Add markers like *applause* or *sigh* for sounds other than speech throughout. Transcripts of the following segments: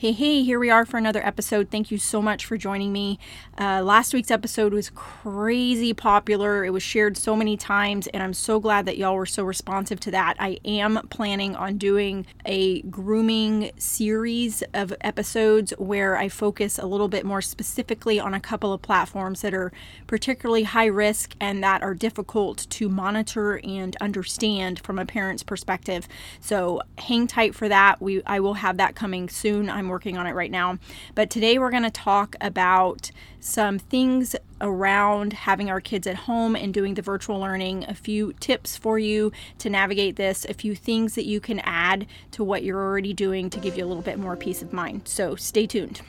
Hey, hey, here we are for another episode. Thank you so much for joining me. Uh, last week's episode was crazy popular. It was shared so many times, and I'm so glad that y'all were so responsive to that. I am planning on doing a grooming series of episodes where I focus a little bit more specifically on a couple of platforms that are particularly high risk and that are difficult to monitor and understand from a parent's perspective. So hang tight for that. We I will have that coming soon. I'm working on it right now. But today we're going to talk about some things around having our kids at home and doing the virtual learning, a few tips for you to navigate this, a few things that you can add to what you're already doing to give you a little bit more peace of mind. So stay tuned.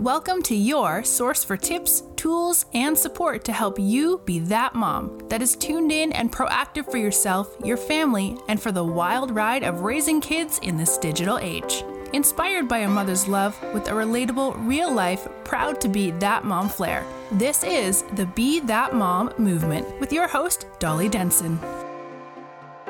Welcome to your source for tips, tools, and support to help you be that mom that is tuned in and proactive for yourself, your family, and for the wild ride of raising kids in this digital age. Inspired by a mother's love with a relatable, real life, proud to be that mom flair. This is the Be That Mom movement with your host, Dolly Denson.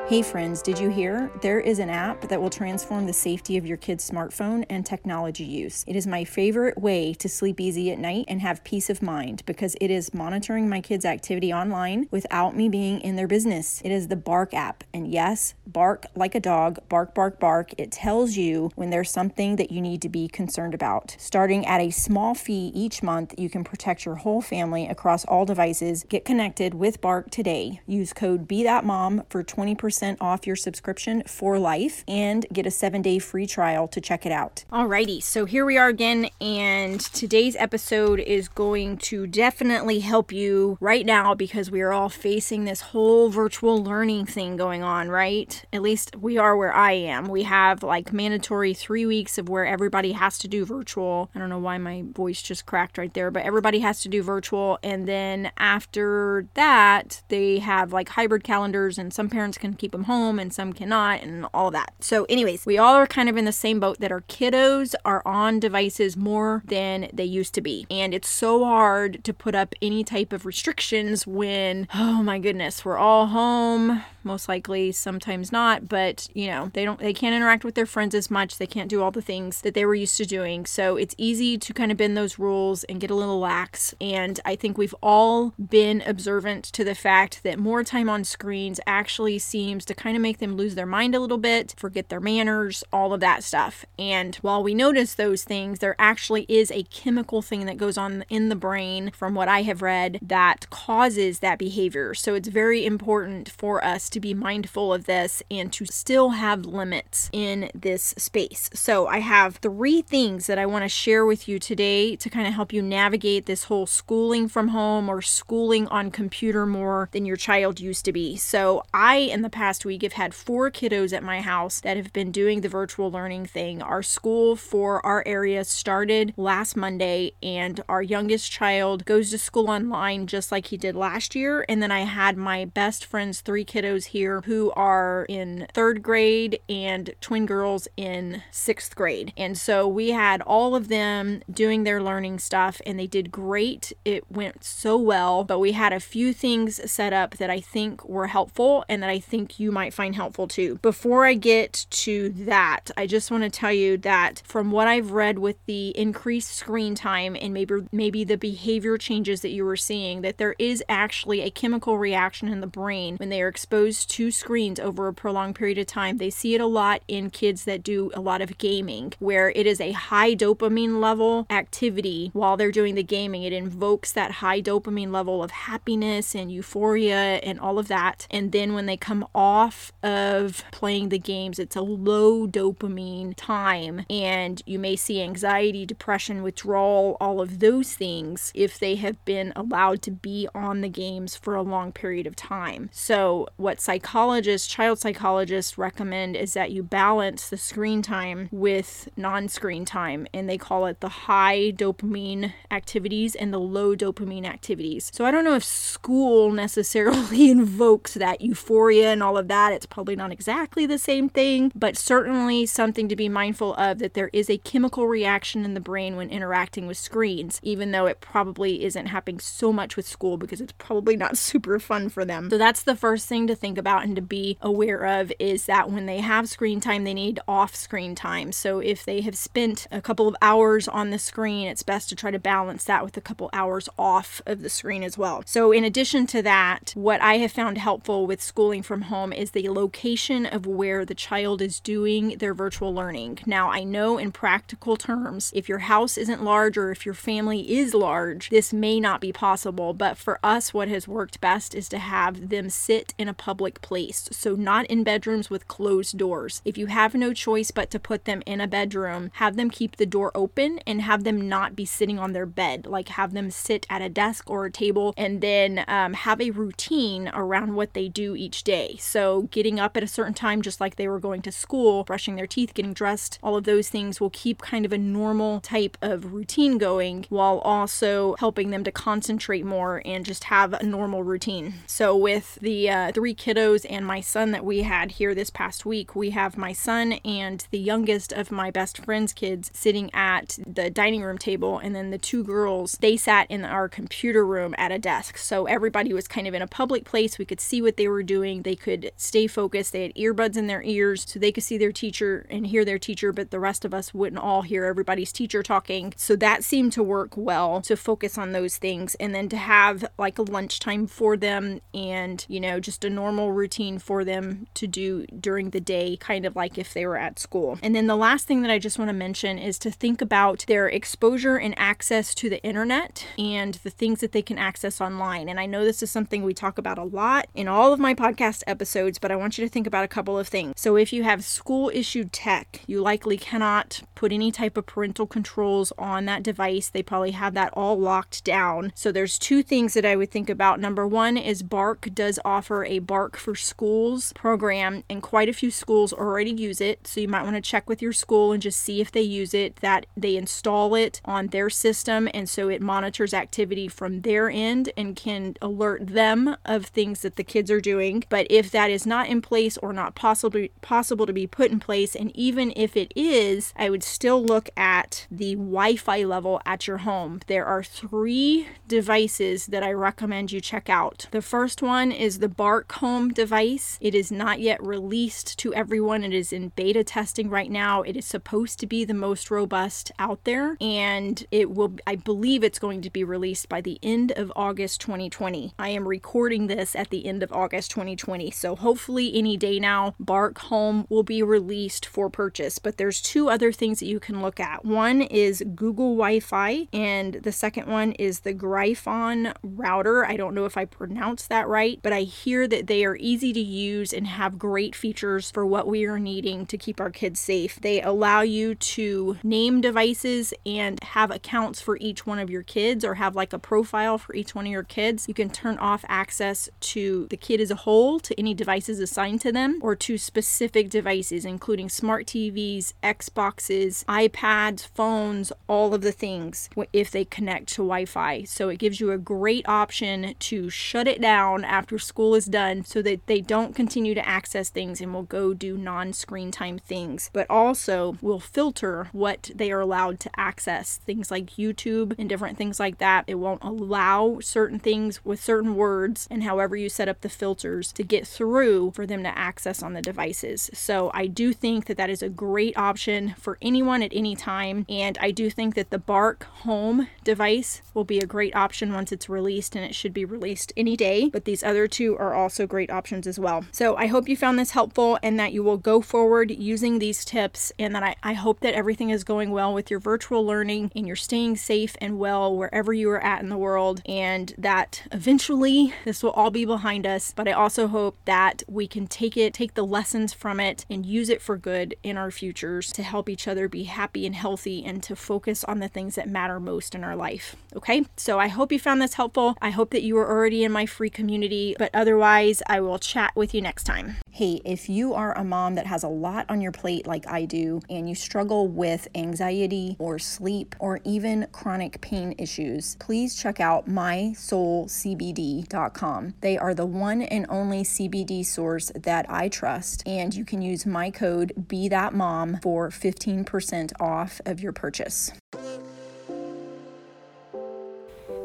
Hey friends, did you hear? There is an app that will transform the safety of your kid's smartphone and technology use. It is my favorite way to sleep easy at night and have peace of mind because it is monitoring my kids' activity online without me being in their business. It is the Bark app. And yes, bark like a dog, bark, bark, bark. It tells you when there's something that you need to be concerned about. Starting at a small fee each month, you can protect your whole family across all devices. Get connected with Bark today. Use code BeThatMom for 20% percent off your subscription for life and get a seven day free trial to check it out. Alrighty, so here we are again, and today's episode is going to definitely help you right now because we are all facing this whole virtual learning thing going on, right? At least we are where I am. We have like mandatory three weeks of where everybody has to do virtual. I don't know why my voice just cracked right there, but everybody has to do virtual. And then after that, they have like hybrid calendars, and some parents can keep them home and some cannot and all that. So, anyways, we all are kind of in the same boat that our kiddos are on devices more than they used to be. And it's so hard to put up any type of restrictions when, oh my goodness, we're all home most likely sometimes not but you know they don't they can't interact with their friends as much. They can't do all the things that they were used to doing. So it's easy to kind of bend those rules and get a little lax. And i think we've all been observant to the fact that more time on screens actually seems to kind of make them lose their mind a little bit forget their manners all of that stuff. And while we notice those things there actually is a chemical thing that goes on in the brain from what i have read that causes that behavior. So it's very important for us to be mindful of this and to still have limits in this space. So, I have three things that I want to share with you today to kind of help you navigate this whole schooling from home or schooling on computer more than your child used to be. So, I, in the past week, have had four kiddos at my house that have been doing the virtual learning thing. Our school for our area started last Monday, and our youngest child goes to school online just like he did last year. And then I had my best friend's three kiddos here who are in third grade and twin girls in sixth grade. And so we had all of them doing their learning stuff and they did great. It went so well, but we had a few things set up that I think were helpful and that I think you might find helpful too. Before I get to that, I just want to tell you that from what I've read with the increased screen time and maybe maybe the behavior changes that you were seeing that there is actually a chemical reaction in the brain when they are exposed to screens over a prolonged period of time. They see it a lot in kids that do a lot of gaming, where it is a high dopamine level activity while they're doing the gaming. It invokes that high dopamine level of happiness and euphoria and all of that. And then when they come off of playing the games, it's a low dopamine time. And you may see anxiety, depression, withdrawal, all of those things if they have been allowed to be on the games for a long period of time. So, what psychologists, child psychologists recommend is that you balance the screen time with non screen time, and they call it the high dopamine activities and the low dopamine activities. So I don't know if school *laughs* necessarily *laughs* invokes that euphoria and all of that. It's probably not exactly the same thing, but certainly something to be mindful of that there is a chemical reaction in the brain when interacting with screens, even though it probably isn't happening so much with school because it's probably not *laughs* super fun for them. So that's the first thing to think about and to be aware of is that when they have screen time, they need off screen time. So if they have spent a couple of hours on the screen, it's best to try to balance that with a couple hours off of the screen as well. So, in addition to that, what I have found helpful with schooling from home is the location of where the child is doing their virtual learning. Now, I know in practical terms, if your house isn't large or if your family is large, this may not be possible. But for us, what has worked best is to have them sit in a public place. So, not in bedrooms with closed doors. If you have no choice but to put them in a bedroom, have them keep the door open and have them not be sitting on their bed. Like, have them sit at a desk or a table and then um, have a routine around what they do each day. So, getting up at a certain time, just like they were going to school, brushing their teeth, getting dressed, all of those things will keep kind of a normal type of routine going while also helping them to concentrate more and just have a normal routine. So, with the uh, three kiddos and my son that we had here this past week, we have my son and the youngest of my best friend's kids sitting at the dining room table, and then the two girls, they sat in our computer room at a desk. So, everybody was kind of in a public place. We could see what they were doing, they could stay focused. They had earbuds in their ears so they could see their teacher and hear their teacher, but the rest of us wouldn't all hear everybody's teacher talking. So, that seemed to work well to focus on those things and then to have like a lunchtime for them and, you know, just a normal routine for them to do during the day, kind of like if they were at school. And then the last thing that I just want to mention is to think about their exposure and access to the internet and the things that they can access online. And I know this is something we talk about a lot in all of my podcast episodes, but I want you to think about a couple of things. So if you have school issued tech, you likely cannot put any type of parental controls on that device. They probably have that all locked down. So there's two things that I would think about. Number one is Bark does offer a Bark for Schools program, and quite a few schools already use it. So you might want to check with your school and just see if they use it, that they install it on their system, and so it monitors activity from their end and can alert them of things that the kids are doing. But if that is not in place or not possible possible to be put in place, and even if it is, I would still look at the Wi-Fi level at your home. There are three devices that I recommend you check out. The first one is the Bark Home device. It is not yet released to everyone. It is in beta testing right now. It is supposed to be the most robust out there, and it will. I believe it's going to be released by the end of August 2020. I am recording this at the end of August 2020, so hopefully any day now, Bark Home will be released for purchase. But there's two other things that you can look at. One is Google Wi-Fi, and the second one is the Gryphon router. I don't know if I pronounced that right, but I hear that they are easy to use and have great features for what we are needing to keep our kids safe. They allow you to name devices and have accounts for each one of your kids or have like a profile for each one of your kids. You can turn off access to the kid as a whole, to any devices assigned to them, or to specific devices, including smart TVs, Xboxes, iPads, phones, all of the things if they connect to Wi Fi. So it gives you a great option to shut it down after school is done so that they don't continue to access things and will go do non screen time things, but also will filter what they are allowed to access. Things like YouTube and different things like that. It won't allow certain things with certain words and however you set up the filters to get through for them to access on the devices. So I do think that that is a great option for anyone at any time. And I do think that the Bark Home device will be a great option once it's released, and it should be released any day. But these other two are also great options as well. So I hope you found this helpful and that you will go forward using these tips, and that I, I hope that everything is going well with your virtual learning and you're staying safe and well wherever you are at in the world, and that eventually this will all be behind us. But I also hope that we can take it, take the lessons from it, and use it for good in our futures to help each other be happy and healthy and to focus on the things that matter most in our life. Okay, so I hope you found this helpful. I hope that you are already in my free community, but otherwise, I will chat with you next time. Hey, if you are a mom that has a lot on your plate like I do, and you struggle with anxiety or sleep or even chronic pain issues, please check out mysoulcbd.com. They are the one and only CBD source that I trust, and you can use my code Be That Mom for 15% off of your purchase.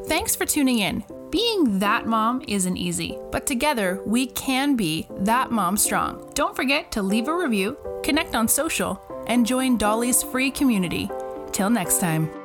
Thanks for tuning in. Being that mom isn't easy, but together we can be that mom strong. Don't forget to leave a review, connect on social, and join Dolly's free community. Till next time.